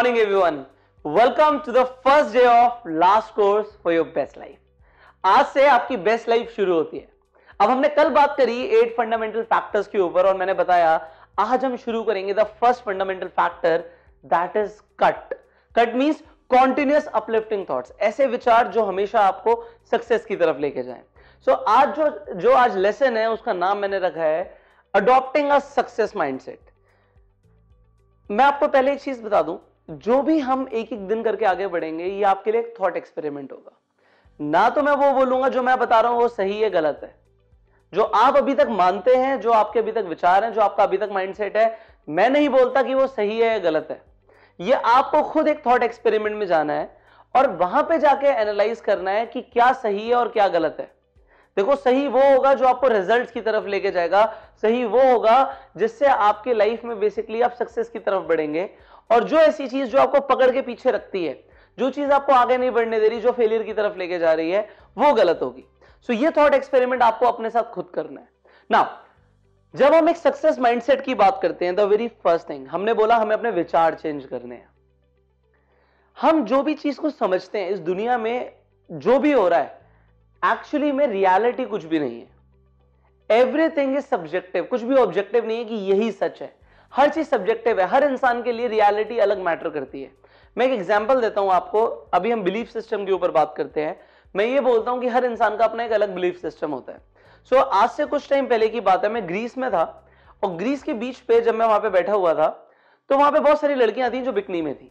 morning everyone. Welcome to the first day of last course for your best life. आज से आपकी best life शुरू होती है अब हमने कल बात करी एट फंडामेंटल फैक्टर्स के ऊपर और मैंने बताया आज हम शुरू करेंगे the first fundamental factor that is CUT CUT means continuous uplifting thoughts ऐसे विचार जो हमेशा आपको सक्सेस की तरफ़ लेके जाए सो so, आज जो जो आज लेसन है उसका नाम मैंने रखा है अडॉप्टिंग अ सक्सेस माइंडसेट मैं आपको पहले एक चीज़ बता दूँ जो भी हम एक एक दिन करके आगे बढ़ेंगे, ये आपके लिए एक थॉट एक्सपेरिमेंट होगा। ना तो मैं वो बोलूँगा जो मैं बता रहा हूँ, वो सही है, गलत है। जो आप अभी तक मानते हैं, जो आपके अभी तक विचार हैं, जो आपका अभी तक माइंडसेट है, मैं नहीं बोलता कि वो सही है या गलत है। ये आपको खुद एक थॉट एक्सपेरिमेंट में जाना है और वहाँ पे जाके एनालाइज करना है कि क्या सही है और क्या गलत है। देखो सही वो होगा जो आपको रिजल्ट्स की तरफ़ लेके जाएगा सही वो होगा जिससे आपके लाइफ में बेसिकली आप सक्सेस की तरफ़ बढ़ेंगे। और जो ऐसी चीज़ जो आपको पकड़ के पीछे रखती है जो चीज़ आपको आगे नहीं बढ़ने दे रही जो फेलियर की तरफ़ लेके जा रही है वो गलत होगी। सो so, ये थॉट एक्सपेरिमेंट आपको अपने साथ खुद करना है। ना जब हम एक सक्सेस माइंडसेट की बात करते हैं द वेरी फ़र्स्ट थिंग हमने बोला हमें अपने विचार चेंज करने हैं। हम जो भी चीज़ को समझते हैं इस दुनिया में जो भी हो रहा है एक्चुअली में रियलिटी कुछ भी नहीं है। एवरीथिंग इज़ सब्जेक्टिव कुछ भी ऑब्जेक्टिव नहीं है कि यही सच है। हर चीज़ सब्जेक्टिव है। हर इंसान के लिए रियलिटी अलग मैटर करती है। मैं एक एग्ज़ाम्पल देता हूँ आपको। अभी हम बिलीफ सिस्टम के ऊपर बात करते हैं। मैं ये बोलता हूँ कि हर इंसान का अपना एक अलग बिलीफ सिस्टम होता है। सो so, आज से कुछ टाइम पहले की बात है। मैं ग्रीस में था। और ग्रीस के बीच पे जब मैं वहाँ पे बैठा हुआ था तो वहाँ पे बहुत सारी लड़कियाँ थी जो बिकनी में थी।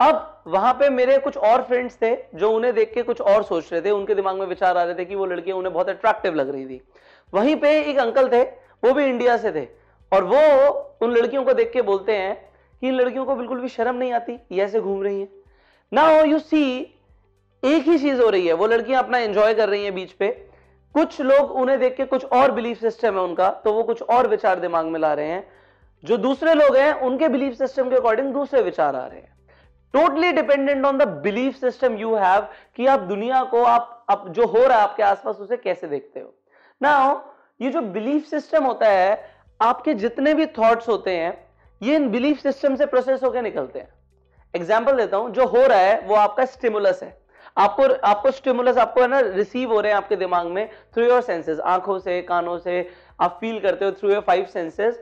अब वहाँ पे मेरे कुछ और फ्रेंड्स थे जो उन्हें देख के कुछ और सोच रहे थे। उनके दिमाग में विचार आ रहे थे कि वो लड़कियाँ उन्हें बहुत अट्रैक्टिव लग रही थी। वहीं पे एक अंकल थे, वो भी इंडिया से थे। और वो उन लड़कियों को देख के बोलते हैं कि इन लड़कियों को बिल्कुल भी शर्म नहीं आती, ये ऐसे घूम रही है। ना हो यू सी एक ही चीज़ हो रही है। वो लड़कियाँ अपना एंजॉय कर रही हैं बीच पे। कुछ लोग उन्हें देख के कुछ और बिलीफ सिस्टम है उनका तो वो कुछ और विचार दिमाग में ला रहे हैं। जो दूसरे लोग हैं, उनके बिलीफ सिस्टम के अकॉर्डिंग दूसरे विचार आ रहे हैं। Totally dependent on the belief system you have कि आप दुनिया को आप, आप जो हो रहा है आपके आसपास उसे कैसे देखते हो। ना ये जो बिलीफ सिस्टम होता है आपके जितने भी थॉट्स होते हैं ये इन बिलीफ सिस्टम से प्रोसेस होकर निकलते हैं। एग्ज़ाम्पल देता हूँ जो हो रहा है वो आपका स्टिमुलस है। आपको आपको स्टिमुलस आपको है ना रिसीव हो रहे हैं आपके दिमाग में थ्रू योर सेंसेस आँखों से कानों से आप फील करते हो थ्रू योर फाइव सेंसेस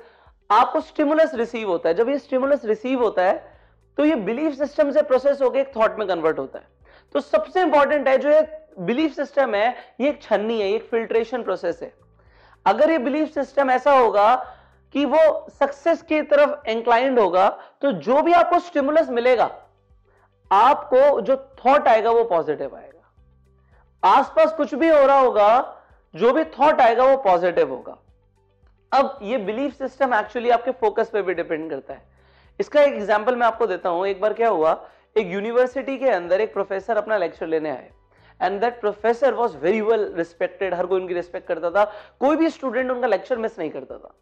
आपको स्टिमुलस रिसीव होता है। जब ये स्टिमुलस रिसीव होता है तो ये बिलीफ सिस्टम से प्रोसेस होकर एक थॉट में कन्वर्ट होता है। तो सबसे इंपॉर्टेंट है, जो ये बिलीफ सिस्टम है, ये एक छन्नी है एक फिल्ट्रेशन प्रोसेस है। अगर ये बिलीफ सिस्टम ऐसा होगा कि वो सक्सेस की तरफ़ इंक्लाइंड होगा तो जो भी आपको स्टिमुलस मिलेगा, आपको जो थॉट आएगा वो पॉजिटिव आएगा। आसपास कुछ भी हो रहा होगा, जो भी थॉट आएगा वो पॉजिटिव होगा। अब ये बिलीफ सिस्टम एक्चुअली आपके फोकस पे भी डिपेंड करता है। इसका एक एग्ज़ाम्पल मैं आपको देता हूँ। एक बार क्या हुआ? एक यूनिवर्सिटी के अंदर एक प्रोफेसर अपना लेक्चर लेने आए। And that professor was very well respected हर कोई उनकी रिस्पेक्ट करता था। कोई भी स्टूडेंट उनका लेक्चर मिस नहीं करता था।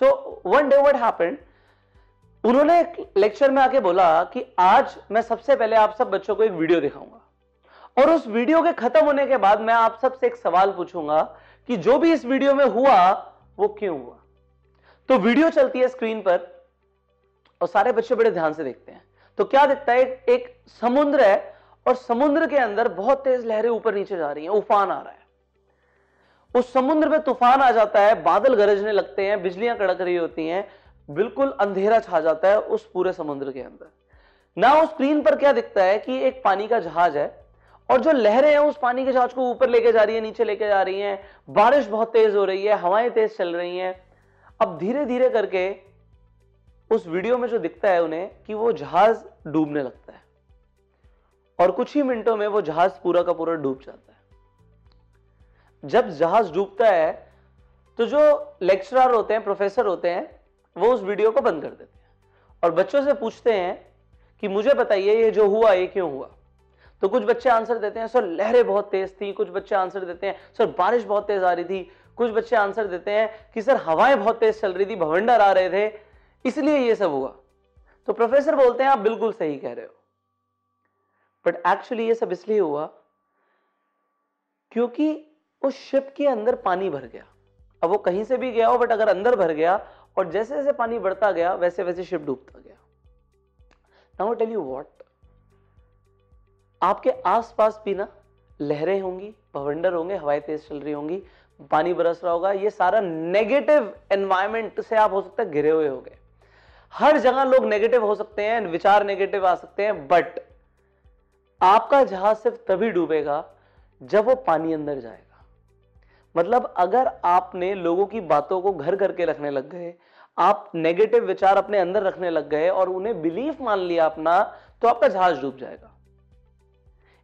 So one day what happened उन्होंने लेक्चर में आके बोला कि आज मैं सबसे पहले आप सब बच्चों को एक वीडियो दिखाऊँगा। और उस वीडियो के खत्म होने के बाद मैं आप सबसे एक सवाल पूछूँगा कि जो भी इस वीडियो में हुआ, वो क्यों हुआ? तो वीडियो चलती है स्क्रीन पर। और सारे बच्चे बड़े ध्यान से देखते हैं। तो क्या दिखता है? एक समुद्र है और समुद्र के अंदर बहुत तेज लहरें ऊपर नीचे जा रही हैं, उफान आ रहा है। उस समुद्र में तूफ़ान आ जाता है, बादल गरजने लगते हैं, बिजलियाँ कड़क रही होती हैं, बिल्कुल अंधेरा छा जाता है उस पूरे समुद्र के अंदर। ना उस स्क्रीन पर क्या दिखता है कि एक पानी का जहाज़ है और जो लहरें हैं उस पानी के जहाज़ को ऊपर लेके जा रही है, नीचे लेके जा रही हैं, बारिश बहुत तेज हो रही है, हवाएँ तेज चल रही हैं। अब धीरे धीरे करके उस वीडियो में जो दिखता है उन्हें कि वो जहाज़ डूबने लगता है। और कुछ ही मिनटों में वो जहाज़ पूरा का पूरा डूब जाता है। जब जहाज़ डूबता है तो जो लेक्चरर होते हैं प्रोफेसर होते हैं, वो उस वीडियो को बंद कर देते हैं। और बच्चों से पूछते हैं कि मुझे बताइए, ये जो हुआ, ये क्यों हुआ? तो कुछ बच्चे आंसर देते हैं, सर, लहरें बहुत तेज थी। कुछ बच्चे आंसर देते हैं, सर, बारिश बहुत तेज आ रही थी। कुछ बच्चे आंसर देते हैं कि, सर, हवाएँ बहुत तेज चल रही थी भवंडर आ रहे थे। इसलिए ये सब हुआ। तो प्रोफेसर बोलते हैं, आप बिल्कुल सही कह रहे हो। बट एक्चुअली ये सब इसलिए हुआ क्योंकि उस शिप के अंदर पानी भर गया। अब वो कहीं से भी गया हो बट अगर अंदर भर गया और जैसे जैसे पानी बढ़ता गया, वैसे वैसे शिप डूबता गया। नाउ टेल यू व्हाट आपके आसपास भी ना लहरें होंगी, भवंडर होंगे, हवाएँ तेज चल रही होंगी, पानी बरस रहा होगा, ये सारा नेगेटिव एनवायरमेंट से आप हो सकता है घिरे हुए होंगे हर जगह लोग नेगेटिव हो सकते हैं, विचार नेगेटिव आ सकते हैं बट आपका जहाज़ सिर्फ़ तभी डूबेगा जब वो पानी अंदर जाएगा। मतलब अगर आपने लोगों की बातों को घर करके रखने लग गए, आप नेगेटिव विचार अपने अंदर रखने लग गए और उन्हें बिलीफ मान लिया अपना तो आपका जहाज़ डूब जाएगा।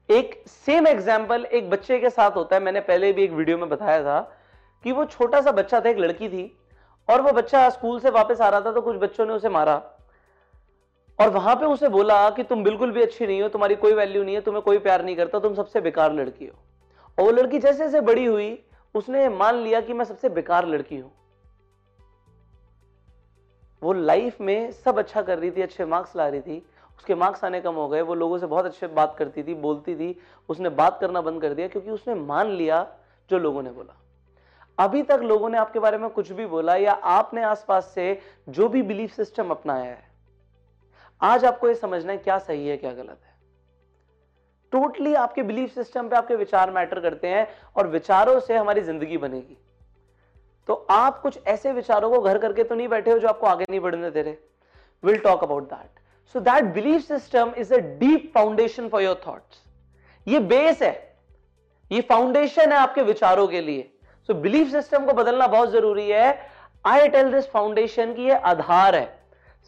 एक सेम एग्ज़ाम्पल एक बच्चे के साथ होता है, मैंने पहले भी एक वीडियो में बताया था कि वो छोटा सा बच्चा था, एक लड़की थी और वो बच्चा स्कूल से वापस आ रहा था तो कुछ बच्चों ने उसे मारा। और वहाँ पे उसे बोला कि तुम बिल्कुल भी अच्छी नहीं हो, तुम्हारी कोई वैल्यू नहीं है, तुम्हें कोई प्यार नहीं करता, तुम सबसे बेकार लड़की हो। और वो लड़की जैसे जैसे बड़ी हुई, उसने मान लिया कि मैं सबसे बेकार लड़की हूँ। वो लाइफ में सब अच्छा कर रही थी, अच्छे मार्क्स ला रही थी। उसके मार्क्स आने कम हो गए, वो लोगों से बहुत अच्छे बात करती थी, बोलती थी। उसने बात करना बंद कर दिया क्योंकि उसने मान लिया जो लोगों ने बोला। अभी तक लोगों ने आपके बारे में कुछ भी बोला या आपने आसपास से जो भी बिलीफ सिस्टम अपनाया है, आज आपको यह समझना है क्या सही है, क्या गलत है। टोटली आपके बिलीफ सिस्टम पे आपके विचार मैटर करते हैं और विचारों से हमारी ज़िंदगी बनेगी। तो आप कुछ ऐसे विचारों को घर करके तो नहीं बैठे हो जो आपको आगे नहीं बढ़ने दे रहे। Will talk about that so that belief system is a deep foundation for your thoughts ये बेस है। ये फाउंडेशन है आपके विचारों के लिए। सो बिलीफ सिस्टम को बदलना बहुत ज़रूरी है। आई टेल दिस फाउंडेशन की ये आधार है।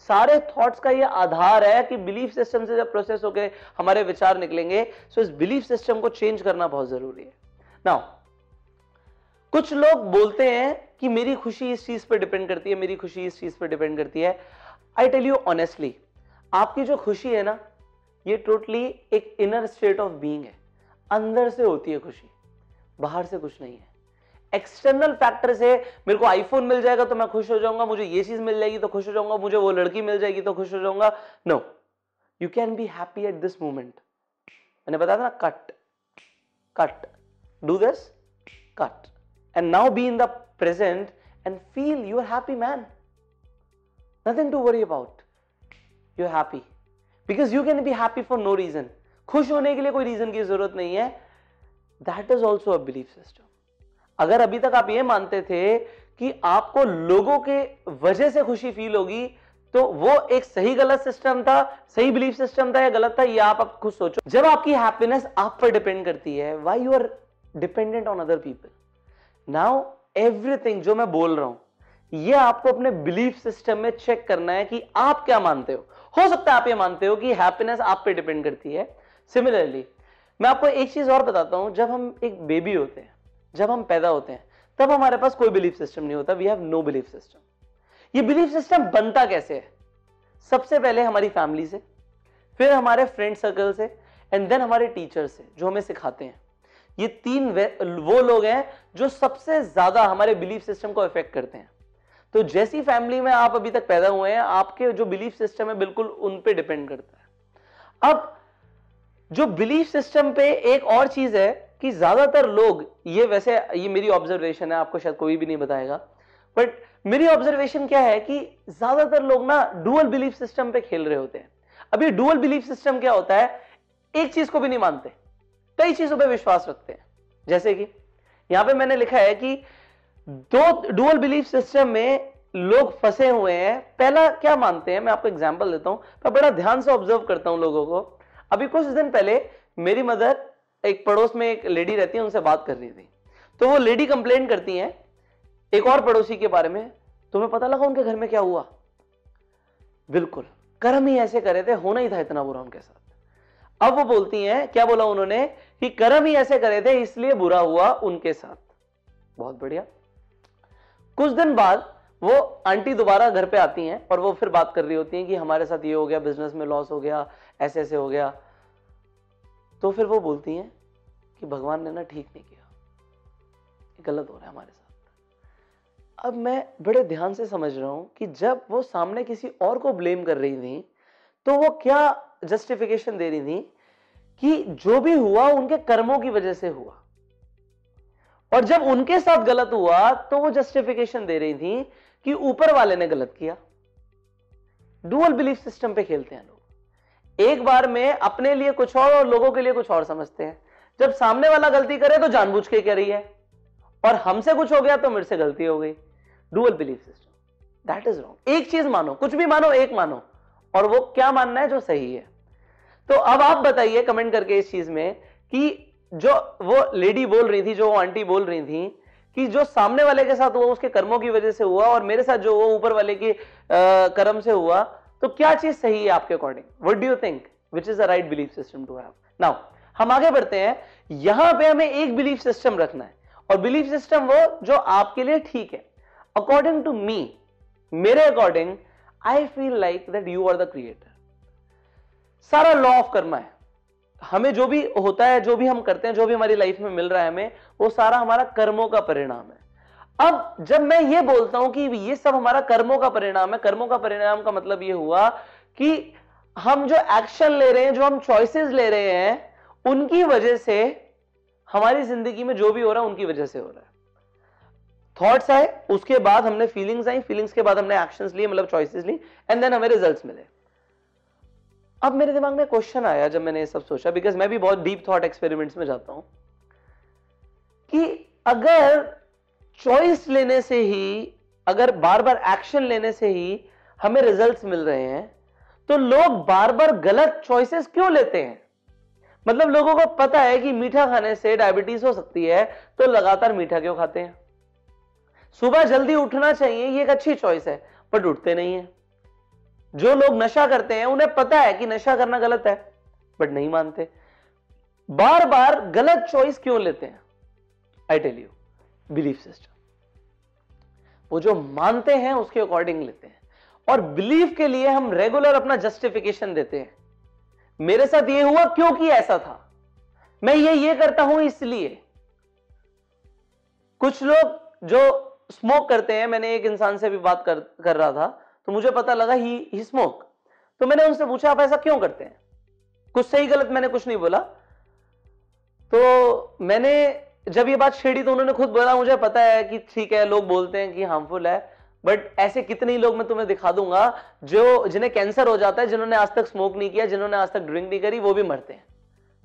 सारे थॉट्स का ये आधार है कि बिलीफ सिस्टम से जब प्रोसेस होकर हमारे विचार निकलेंगे सो इस बिलीफ सिस्टम को चेंज करना बहुत ज़रूरी है। नाउ कुछ लोग बोलते हैं कि मेरी खुशी इस चीज़ पर डिपेंड करती है, मेरी खुशी इस चीज़ पर डिपेंड करती है। आई टेल यू ऑनेस्टली आपकी जो खुशी है ना, ये टोटली एक इनर स्टेट ऑफ़ बीइंग है। अंदर से होती है खुशी, बाहर से कुछ नहीं है। एक्सटर्नल फैक्टर से मेरे को आईफोन मिल जाएगा तो मैं खुश हो जाऊँगा, मुझे ये चीज़ मिल जाएगी तो खुश हो जाऊँगा, मुझे वो लड़की मिल जाएगी तो खुश हो जाऊँगा। No you can be happy at this moment मैंने बताया था ना CUT CUT do this CUT and now be in the present and feel you are happy man nothing to worry about you happy because you can be happy for no reason खुश होने के लिए कोई reason की ज़रूरत नहीं है. That is also a belief system अगर अभी तक आप ये मानते थे कि आपको लोगों के वजह से खुशी फील होगी तो वो एक सही गलत सिस्टम था, सही बिलीफ सिस्टम था या गलत था, ये आप खुद सोचो। जब आपकी हैप्पीनेस आप पर डिपेंड करती है why you are dependent on other people now everything जो मैं बोल रहा हूँ, ये आपको अपने बिलीफ सिस्टम में चेक करना है कि आप क्या मानते हो। हो सकता है आप ये मानते हो कि हैप्पीनेस आप पे डिपेंड करती है। सिमिलरली मैं आपको एक चीज़ और बताता हूँ, जब हम एक बेबी होते हैं जब हम पैदा होते हैं, तब हमारे पास कोई बिलीफ सिस्टम नहीं होता we have no belief system ये बिलीफ सिस्टम बनता कैसे है? सबसे पहले हमारी फैमिली से, फिर हमारे फ्रेंड सर्कल से एंड देन हमारे टीचर से, जो हमें सिखाते हैं. ये तीन वो लोग हैं जो सबसे ज़्यादा हमारे बिलीफ सिस्टम को इफ़ेक्ट करते हैं. तो जैसी फैमिली में आप अभी तक पैदा हुए हैं, आपके जो बिलीफ सिस्टम है बिल्कुल उन पे डिपेंड करता है. अब, जो बिलीफ सिस्टम पे एक और चीज़ है कि ज़्यादातर लोग, ये वैसे, ये मेरी ऑब्जर्वेशन है, आपको शायद कोई भी नहीं बताएगा बट मेरी ऑब्जर्वेशन क्या है कि ज़्यादातर लोग ना डुअल बिलीफ सिस्टम पे खेल रहे होते हैं। अभी डुअल बिलीफ सिस्टम क्या होता है, एक चीज़ को भी नहीं मानते, कई चीज़ों पे विश्वास रखते हैं। जैसे कि, यहाँ पे मैंने लिखा है कि दो डुअल बिलीफ सिस्टम में लोग फंसे हुए हैं, पहला क्या मानते हैं, मैं आपको एग्ज़ाम्पल देता हूँ, मैं बड़ा ध्यान से ऑब्ज़र्व करता हूँ लोगों को। अभी कुछ दिन पहले मेरी मदर एक पड़ोस में एक लेडी रहती है, उनसे बात कर रही थी। तो वो लेडी कंप्लेन करती हैं, एक और पड़ोसी के बारे में, तुम्हें पता लगा उनके घर में क्या हुआ? बिल्कुल, कर्म ही ऐसे करे थे, होना ही था इतना बुरा उनके साथ। अब वो बोलती हैं, क्या बोला उन्होंने? कि कर्म ही ऐसे करे थे, इसलिए बुरा हुआ उनके साथ। बहुत बढ़िया। कुछ दिन बाद वो आंटी दोबारा घर पे आती हैं, और वो फिर बात कर रही होती हैं कि हमारे साथ ये हो गया बिज़नेस में लॉस हो गया ऐसे ऐसे हो गया। तो फिर वो बोलती हैं कि भगवान ने ना ठीक नहीं किया। गलत हो रहा है हमारे साथ। अब मैं बड़े ध्यान से समझ रहा हूँ कि जब वो सामने किसी और को ब्लेम कर रही थी तो वो क्या जस्टिफिकेशन दे रही थी कि जो भी हुआ उनके कर्मों की वजह से हुआ। और जब उनके साथ गलत हुआ तो वो जस्टिफिकेशन दे रही थी कि ऊपर वाले ने गलत किया। डुअल बिलीफ सिस्टम पे खेलते हैं लोग। एक बार में अपने लिए कुछ और और लोगों के लिए कुछ और समझते हैं। जब सामने वाला गलती करे तो जानबूझ के रही है। और हमसे कुछ हो गया तो मेरे से गलती हो गई। Dual belief system that is wrong एक चीज़ मानो, कुछ भी मानो, एक मानो। और वो क्या मानना है जो सही है। तो अब आप बताइए कमेंट करके इस चीज़ में कि जो वो लेडी बोल रही थी, जो वो आंटी बोल रही थी, कि जो सामने वाले के साथ हुआ, उसके कर्मों की वजह से हुआ, और मेरे साथ जो वो ऊपर वाले की कर्म से हुआ तो क्या चीज़ सही है आपके according what do you think which is the right belief system to have now हम आगे बढ़ते हैं। यहाँ पे हमें एक बिलीफ सिस्टम रखना है। और बिलीफ सिस्टम वो जो आपके लिए ठीक है। अकॉर्डिंग टू मी मेरे according I feel like that you are the creator सारा लॉ ऑफ़ कर्मा है। हमें जो भी होता है, जो भी हम करते हैं, जो भी हमारी लाइफ में मिल रहा है हमें, वो सारा हमारा कर्मों का परिणाम है। अब जब मैं ये बोलता हूँ कि ये सब हमारा कर्मों का परिणाम है, कर्मों का परिणाम का मतलब ये हुआ कि हम जो एक्शन ले रहे हैं, जो हम चॉइसेस ले रहे हैं उनकी वजह से हमारी ज़िंदगी में जो भी हो रहा है, उनकी वजह से हो रहा है। थॉट्स आए, उसके बाद हमने फीलिंग्स आई फीलिंग्स के बाद हमने एक्शंस लिए मतलब चॉइसेस ली एंड देन हमें रिजल्ट्स मिले। अब मेरे दिमाग में क्वेश्चन आया जब मैंने ये सब सोचा बिकॉज़ मैं भी बहुत डीप थॉट एक्सपेरिमेंट्स में जाता हूँ, कि अगर चॉइस लेने से ही, अगर बार बार एक्शन लेने से ही हमें रिजल्ट्स मिल रहे हैं तो लोग बार बार गलत चॉइसेस क्यों लेते हैं? मतलब लोगों को पता है कि मीठा खाने से डायबिटीज़ हो सकती है तो लगातार मीठा क्यों खाते हैं? सुबह जल्दी उठना चाहिए, ये एक अच्छी चॉइस है बट उठते नहीं है। जो लोग नशा करते हैं, उन्हें पता है कि नशा करना गलत है बट नहीं मानते। बार बार गलत चॉइस क्यों लेते हैं? I tell you belief system वो जो मानते हैं, उसके अकॉर्डिंग लेते हैं। और बिलीफ के लिए हम रेगुलर अपना जस्टिफिकेशन देते हैं। मेरे साथ ये हुआ क्योंकि ऐसा था। मैं ये ये करता हूँ इसलिए। कुछ लोग जो स्मोक करते हैं, मैंने एक इंसान से भी बात कर कर रहा था तो मुझे पता लगा ही ही स्मोक तो मैंने उनसे पूछा, आप ऐसा क्यों करते हैं? कुछ सही गलत मैंने कुछ नहीं बोला। तो मैंने, जब ये बात छेड़ी तो उन्होंने खुद बोला, मुझे पता है कि ठीक है, लोग बोलते हैं कि हार्मफुल है बट ऐसे कितने लोग मैं तुम्हें दिखा दूँगा जो, जिन्हें कैंसर हो जाता है, जिन्होंने आज तक स्मोक नहीं किया, जिन्होंने आज तक ड्रिंक नहीं करी, वो भी मरते हैं।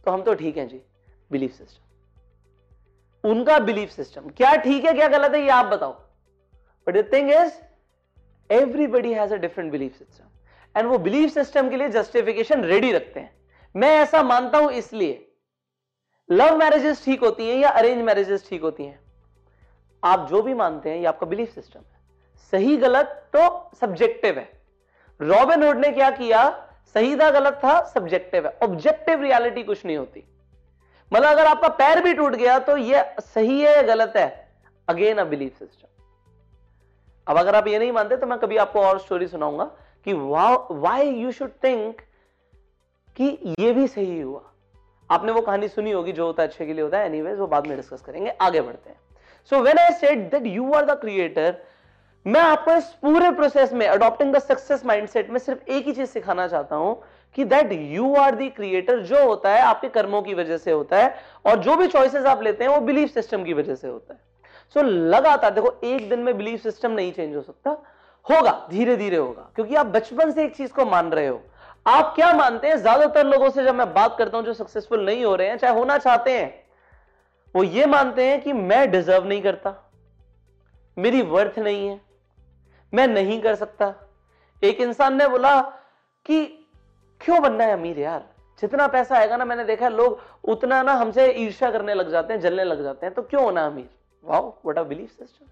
तो हम तो ठीक हैं जी बिलीफ सिस्टम उनका बिलीफ सिस्टम क्या ठीक है, क्या गलत है, ये आप बताओ। But the thing is everybody has a different belief system and वो बिलीफ सिस्टम के लिए जस्टिफिकेशन रेडी रखते हैं। मैं ऐसा मानता हूँ इसलिए। लव मैरिजेस ठीक होती हैं या अरेंज मैरिजेस ठीक होती हैं? आप जो भी मानते हैं, ये आपका बिलीफ सिस्टम है सही गलत तो सब्जेक्टिव है। रॉबिन हुड ने क्या किया? सही था, गलत था सब्जेक्टिव है। ऑब्जेक्टिव रियलिटी कुछ नहीं होती। मतलब अगर आपका पैर भी टूट गया तो ये सही है या गलत है? अगेन अ बिलीफ सिस्टम अब अगर आप ये नहीं मानते तो मैं कभी आपको और स्टोरी सुनाऊँगा कि वाई यू शुड थिंक कि ये भी सही हुआ। आपने वो कहानी सुनी होगी, जो होता है अच्छे के लिए होता है। एनीवेज वो बाद में डिस्कस करेंगे। आगे बढ़ते हैं। So when I said that you are the creator मैं आपको इस पूरे प्रोसेस में अडॉप्टिंग द सक्सेस माइंडसेट में सिर्फ़ एक ही चीज़ सिखाना चाहता हूँ कि that you are the creator जो होता है आपके कर्मों की वजह से होता है और जो भी चॉइसेस आप लेते हैं वो बिलीफ सिस्टम की वजह से होता है। सो so, लगातार देखो एक दिन में बिलीफ सिस्टम नहीं चेंज हो सकता। होगा धीरे धीरे होगा क्योंकि आप बचपन से एक चीज़ को मान रहे हो। आप क्या मानते हैं? ज़्यादातर लोगों से जब मैं बात करता हूँ जो सक्सेसफुल नहीं हो रहे हैं चाहे होना चाहते हैं वो ये मानते हैं कि मैं डिजर्व नहीं करता। मेरी वर्थ नहीं है। मैं नहीं कर सकता। एक इंसान ने बोला कि, क्यों बनना है अमीर यार? जितना पैसा आएगा ना, मैंने देखा लोग उतना ना हमसे ईर्ष्या करने लग जाते हैं, जलने लग जाते हैं। तो क्यों होना अमीर? Wow what a belief system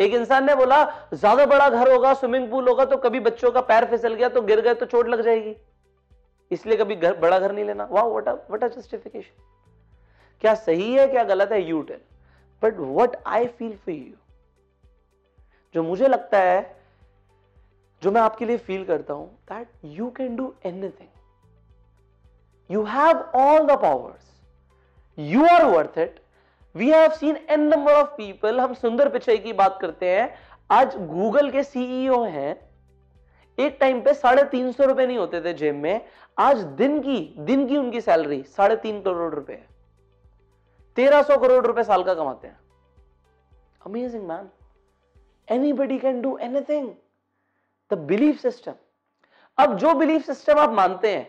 एक इंसान ने बोला, ज़्यादा बड़ा घर होगा, स्विमिंग पूल होगा तो कभी बच्चों का पैर फिसल गया तो गिर गए तो चोट लग जाएगी। इसलिए कभी घर, बड़ा घर नहीं लेना। Wow what what a justification क्या सही है, क्या गलत है? You tell but what I feel for you जो मुझे लगता है, जो मैं आपके लिए फील करता हूँ that you can do anything you have all the powers you are worth it we have seen an number of people हम सुंदर पिचाई की बात करते हैं। आज गूगल के सीईओ हैं। एक टाइम पे साढ़े तीन सौ रुपए नहीं होते थे जेब में। आज दिन की दिन की उनकी सैलरी साढ़े तीन करोड़ रुपए है। तेरह सौ करोड़ रुपए साल का कमाते हैं। Amazing man anybody can do anything the belief system अब जो बिलीफ सिस्टम आप मानते हैं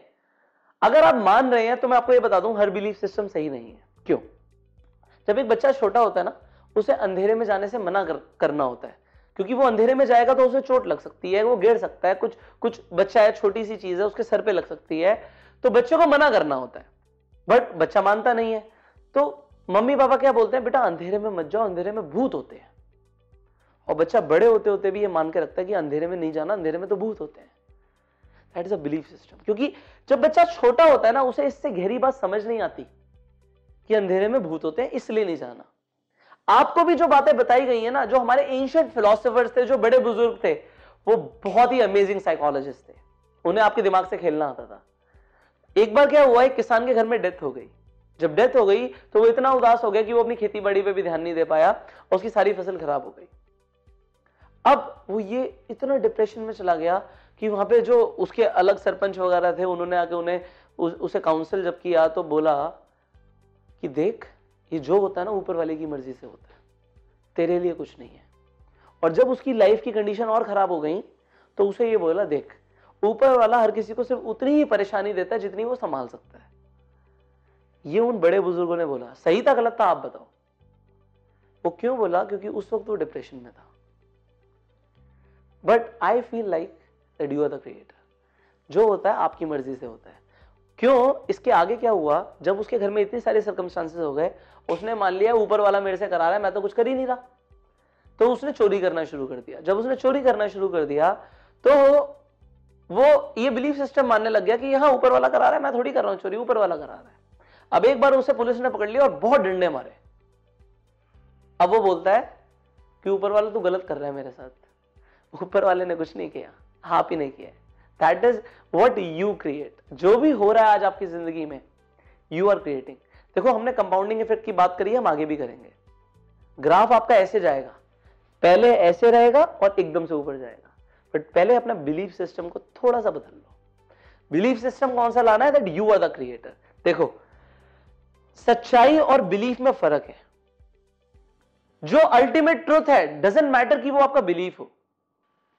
अगर आप मान रहे हैं तो मैं आपको ये बता दूँ हर बिलीफ सिस्टम सही नहीं है। क्यों? जब एक बच्चा छोटा होता है ना उसे अंधेरे में जाने से मना कर, करना होता है। क्योंकि वो अंधेरे में जाएगा तो उसे चोट लग सकती है वो गिर सकता है कुछ कुछ बच्चा है छोटी सी चीज़ है उसके सर पे लग सकती है। तो बच्चे को मना करना होता है। बट बच्चा मानता नहीं है। तो मम्मी पापा क्या बोलते हैं बेटा अंधेरे में मत जाओ अंधेरे में भूत होते हैं। और बच्चा बड़े होते होते भी ये मान के रखता है कि अंधेरे में नहीं जाना, अंधेरे में तो भूत होते हैं। That is a belief system क्योंकि जब बच्चा छोटा होता है ना, उसे इससे गहरी बात समझ नहीं आती कि अंधेरे में भूत होते हैं, इसलिए नहीं जाना। आपको भी जो बातें बताई गई है ना, जो हमारे एंशियंट फिलोसफर्स थे, जो बड़े बुज़ुर्ग थे, वो बहुत ही अमेजिंग साइकोलॉजिस्ट थे। उन्हें आपके दिमाग से खेलना आता था। एक बार क्या हुआ, एक किसान के घर में डेथ हो गई। जब डेथ हो गई तो वो इतना उदास हो गया कि वो अपनी खेती बाड़ी पे भी ध्यान नहीं दे पाया, और उसकी सारी फ़सल खराब हो गई। अब वो ये इतना डिप्रेशन में चला गया कि वहाँ पे जो उसके अलग सरपंच वगैरह थे उन्होंने आके उन्हें उस, उसे काउंसिल जब किया तो बोला कि देख ये जो होता है ना ऊपर वाले की मर्ज़ी से होता है। तेरे लिए कुछ नहीं है। और जब उसकी लाइफ की कंडीशन और खराब हो गई तो उसे ये बोला देख ऊपर वाला हर किसी को सिर्फ़ उतनी ही परेशानी देता है जितनी वो संभाल सकता है। ये उन बड़े बुज़ुर्गों ने बोला सही था गलत था आप बताओ। वो क्यों बोला? क्योंकि उस वक्त वो डिप्रेशन में था। But I feel like that you are the creator जो होता है, आपकी मर्ज़ी से होता है। क्यों? इसके आगे क्या हुआ? जब उसके घर में इतनी सारी सर्कमस्टांसेस हो गए, उसने मान लिया, ऊपर वाला मेरे से करा रहा है, मैं तो कुछ कर ही नहीं रहा। तो उसने चोरी करना शुरू कर दिया। जब उसने चोरी करना शुरू कर दिया तो वो ये बिलीफ सिस्टम मानने लग गया कि यहाँ ऊपर वाला करा रहा है, मैं थोड़ी कर रहा हूँ चोरी, ऊपर वाला करा रहा है। अब एक बार उसे पुलिस ने पकड़ लिया और बहुत डंडे मारे। अब वो बोलता है कि ऊपर वाला तू गलत कर रहा है मेरे साथ। ऊपर वाले ने कुछ नहीं किया आप ही नहीं किया। That is what you create जो भी हो रहा है आज आपकी ज़िंदगी में यू आर क्रिएटिंग देखो, हमने कंपाउंडिंग इफ़ेक्ट की बात करी है, हम आगे भी करेंगे। ग्राफ आपका ऐसे जाएगा। पहले ऐसे रहेगा और एकदम से ऊपर जाएगा। बट पहले अपना बिलीफ सिस्टम को थोड़ा सा बदल लो। बिलीफ सिस्टम कौन सा लाना है? That you are the creator देखो, सच्चाई और बिलीफ में फ़र्क है। जो अल्टीमेट ट्रुथ है डजेंट मैटर कि वो आपका बिलीफ हो।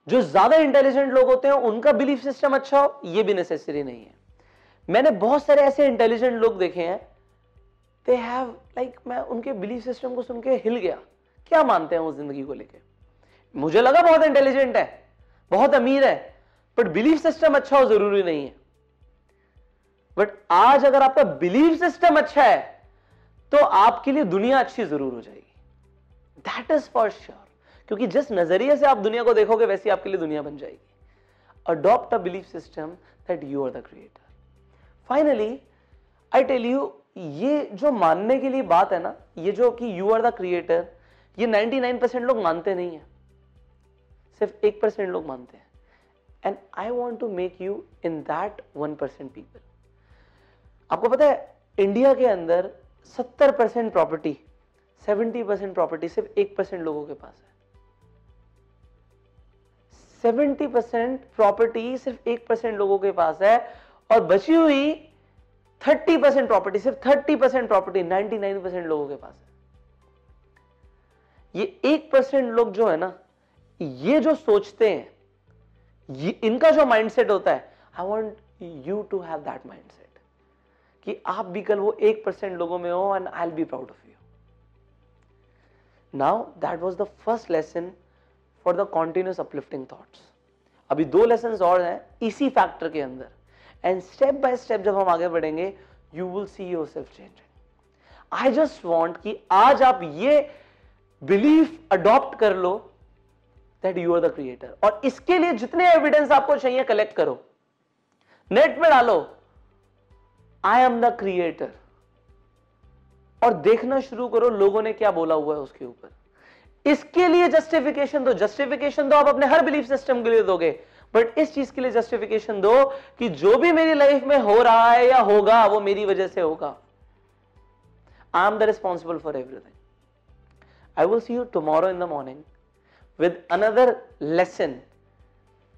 जो ज़्यादा इंटेलिजेंट लोग होते हैं, उनका बिलीफ सिस्टम अच्छा हो, ये भी नेसेसरी नहीं है। मैंने बहुत सारे ऐसे इंटेलिजेंट लोग देखे हैं दे हैव लाइक मैं उनके बिलीफ सिस्टम को सुन के हिल गया। क्या मानते हैं वो ज़िंदगी को लेके? मुझे लगा बहुत इंटेलिजेंट है, बहुत अमीर है बट बिलीफ सिस्टम अच्छा हो ज़रूरी नहीं है। बट आज अगर आपका बिलीफ सिस्टम अच्छा है तो आपके लिए दुनिया अच्छी ज़रूर हो जाएगी। दैट इज़ फॉर श्योर क्योंकि जिस नज़रिए से आप दुनिया को देखोगे, वैसी आपके लिए दुनिया बन जाएगी। Adopt a belief system that you are the creator finally I tell you ये जो मानने के लिए बात है ना, ये जो कि यू आर द क्रिएटर ये 99% लोग मानते नहीं है। सिर्फ़ एक परसेंट लोग मानते हैं। And I want to make you in that one percent people आपको पता है इंडिया के अंदर सत्तर percent property seventy percent property सिर्फ़ एक परसेंट लोगों के पास है। सेवेंटी परसेंट प्रॉपर्टी सिर्फ़ एक परसेंट लोगों के पास है और बची हुई थर्टी परसेंट प्रॉपर्टी, सिर्फ़ thirty percent property ninety nine percent लोगों के पास है। ये एक परसेंट लोग जो है ना, ये जो सोचते हैं, ये इनका जो माइंडसेट होता है I want you to have that mindset कि आप भी कल वो एक परसेंट लोगों में हो and I'll be proud of you now that was the first lesson for the continuous uplifting thoughts. अभी दो लेसन और हैं इसी फैक्टर के अंदर। एंड स्टेप बाय स्टेप जब हम आगे बढ़ेंगे you will see yourself change I just want कि आज आप ये बिलीफ अडॉप्ट कर लो that you are the creator और इसके लिए जितने एविडेंस आपको चाहिए कलेक्ट करो। नेट में डालो आई एम द क्रिएटर और देखना शुरू करो, लोगों ने क्या बोला हुआ है उसके ऊपर। इसके लिए जस्टिफिकेशन दो। जस्टिफिकेशन दो, आप अपने हर बिलीफ सिस्टम के लिए दोगे। बट इस चीज़ के लिए जस्टिफिकेशन दो कि जो भी मेरी लाइफ में हो रहा है या होगा, वो मेरी वजह से होगा। I am the responsible for everything I will see you tomorrow in the morning with another lesson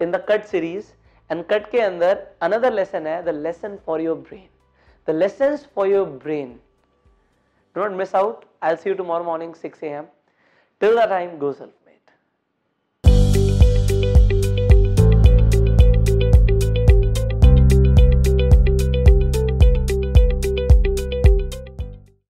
in the CUT series and CUT के अंदर अनदर लेसन है the lesson for your brain the lesson for your brain don't miss out I see you tomorrow morning six A M till the time goes on.